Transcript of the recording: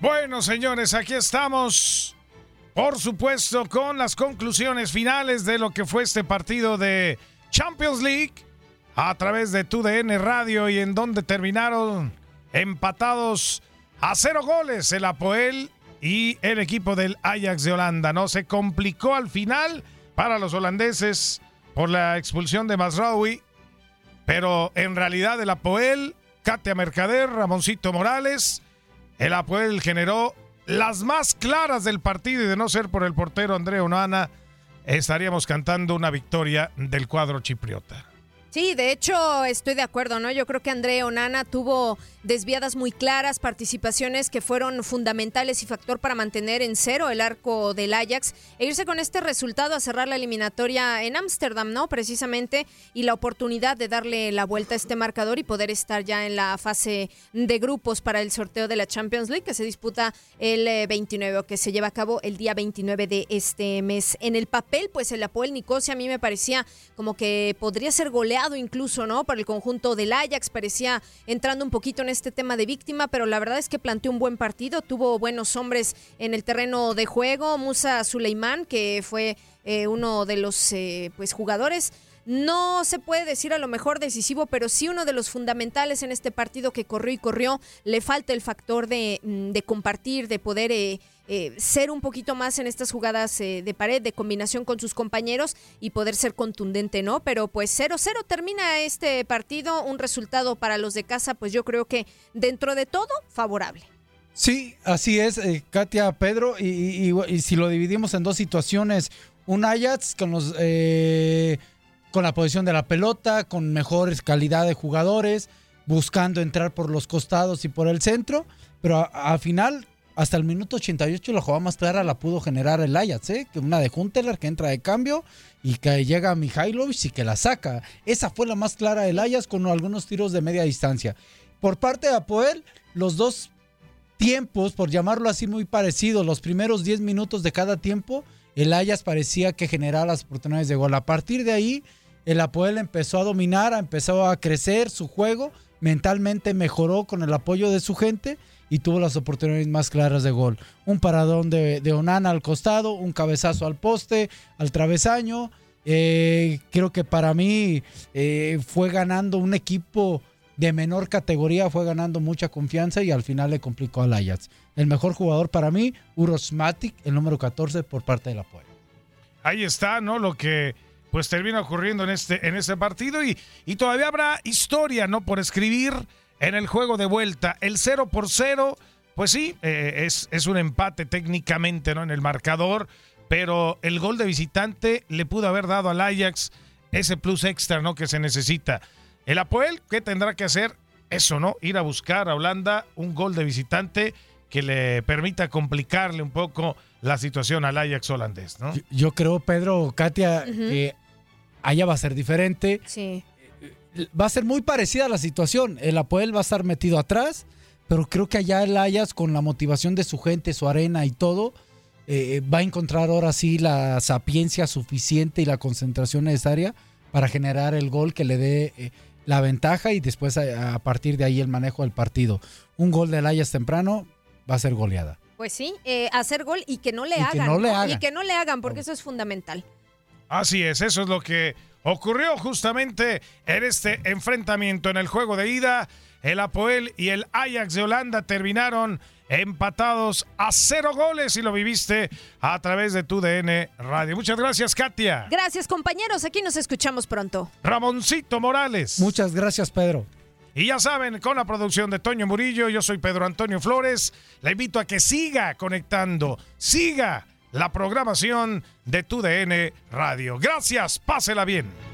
Bueno, señores, aquí estamos. Por supuesto, con las conclusiones finales de lo que fue este partido de Champions League a través de TUDN Radio y en donde terminaron empatados a cero goles el Apoel y el equipo del Ajax de Holanda. No se complicó al final para los holandeses por la expulsión de Masraoui, pero en realidad el Apoel, Katia Mercader, Ramoncito Morales, el Apoel generó las más claras del partido y de no ser por el portero André Onana, estaríamos cantando una victoria del cuadro chipriota. Sí, de hecho estoy de acuerdo, ¿no? Yo creo que André Onana tuvo desviadas muy claras, participaciones que fueron fundamentales y factor para mantener en cero el arco del Ajax e irse con este resultado a cerrar la eliminatoria en Ámsterdam, ¿no? Precisamente, y la oportunidad de darle la vuelta a este marcador y poder estar ya en la fase de grupos para el sorteo de la Champions League que se disputa el 29 eh, o que se lleva a cabo el día 29 de este mes. En el papel, pues el Apoel Nicosia a mí me parecía como que podría ser goleado incluso, ¿no? Para el conjunto del Ajax, parecía entrando un poquito en este tema de víctima, pero la verdad es que planteó un buen partido, tuvo buenos hombres en el terreno de juego, Musa Suleiman, que fue eh, uno de los eh, pues jugadores no se puede decir a lo mejor decisivo, pero sí uno de los fundamentales en este partido que corrió y corrió. Le falta el factor de, mm, compartir, de poder eh, eh, ser un poquito más en estas jugadas eh, de pared, de combinación con sus compañeros y poder ser contundente, ¿no? Pero pues 0-0 termina este partido, un resultado para los de casa, pues yo creo que dentro de todo, favorable. Sí, así es, Katia, Pedro, y, y, si lo dividimos en dos situaciones, un Ajax con los con la posición de la pelota, con mejores calidad de jugadores, buscando entrar por los costados y por el centro, pero al final, hasta el minuto 88, la jugada más clara la pudo generar el Ajax, ¿eh? que una de Junteler que entra de cambio y que llega a Mihailovic y que la saca. Esa fue la más clara del Ajax con algunos tiros de media distancia. Por parte de Apoel, los dos tiempos, por llamarlo así, muy parecidos, los primeros 10 minutos de cada tiempo, el Ajax parecía que generaba las oportunidades de gol. A partir de ahí, el Apoel empezó a dominar, empezó a crecer su juego, mentalmente mejoró con el apoyo de su gente y tuvo las oportunidades más claras de gol. Un paradón de, Onana al costado, un cabezazo al poste, al travesaño. Eh, creo que para mí eh, fue ganando un equipo de menor categoría, fue ganando mucha confianza y al final le complicó al Ajax. El mejor jugador para mí, Uros Matic, el número 14 por parte del apoyo. Ahí está, ¿no? Lo que pues termina ocurriendo en este, en partido y, y todavía habrá historia, ¿no? Por escribir en el juego de vuelta. El 0 por 0, pues sí, eh, es, es un empate técnicamente, ¿no? En el marcador, pero el gol de visitante le pudo haber dado al Ajax ese plus extra, ¿no? Que se necesita. El Apoel, ¿qué tendrá que hacer? Eso, ¿no? Ir a buscar a Holanda un gol de visitante que le permita complicarle un poco la situación al Ajax holandés, ¿no? Yo, creo, Pedro, Katia, que allá va a ser diferente. Sí. Va a ser muy parecida a la situación. El Apoel va a estar metido atrás, pero creo que allá el Ajax, con la motivación de su gente, su arena y todo, eh, va a encontrar ahora sí la sapiencia suficiente y la concentración necesaria para generar el gol que le dé eh, la ventaja y después a, partir de ahí el manejo del partido. Un gol del Ajax temprano va a ser goleada. Pues sí, eh, hacer gol y que no le hagan. Y que no le hagan, porque eso es fundamental. Así es, eso es lo que ocurrió justamente en este enfrentamiento en el juego de ida. El Apoel y el Ajax de Holanda terminaron empatados a cero goles y lo viviste a través de tu DN Radio. Muchas gracias, Katia. Gracias, compañeros. Aquí nos escuchamos pronto. Ramoncito Morales. Muchas gracias, Pedro. Y ya saben, con la producción de Toño Murillo, yo soy Pedro Antonio Flores. La invito a que siga conectando, siga la programación de tu DN Radio. Gracias, pásela bien.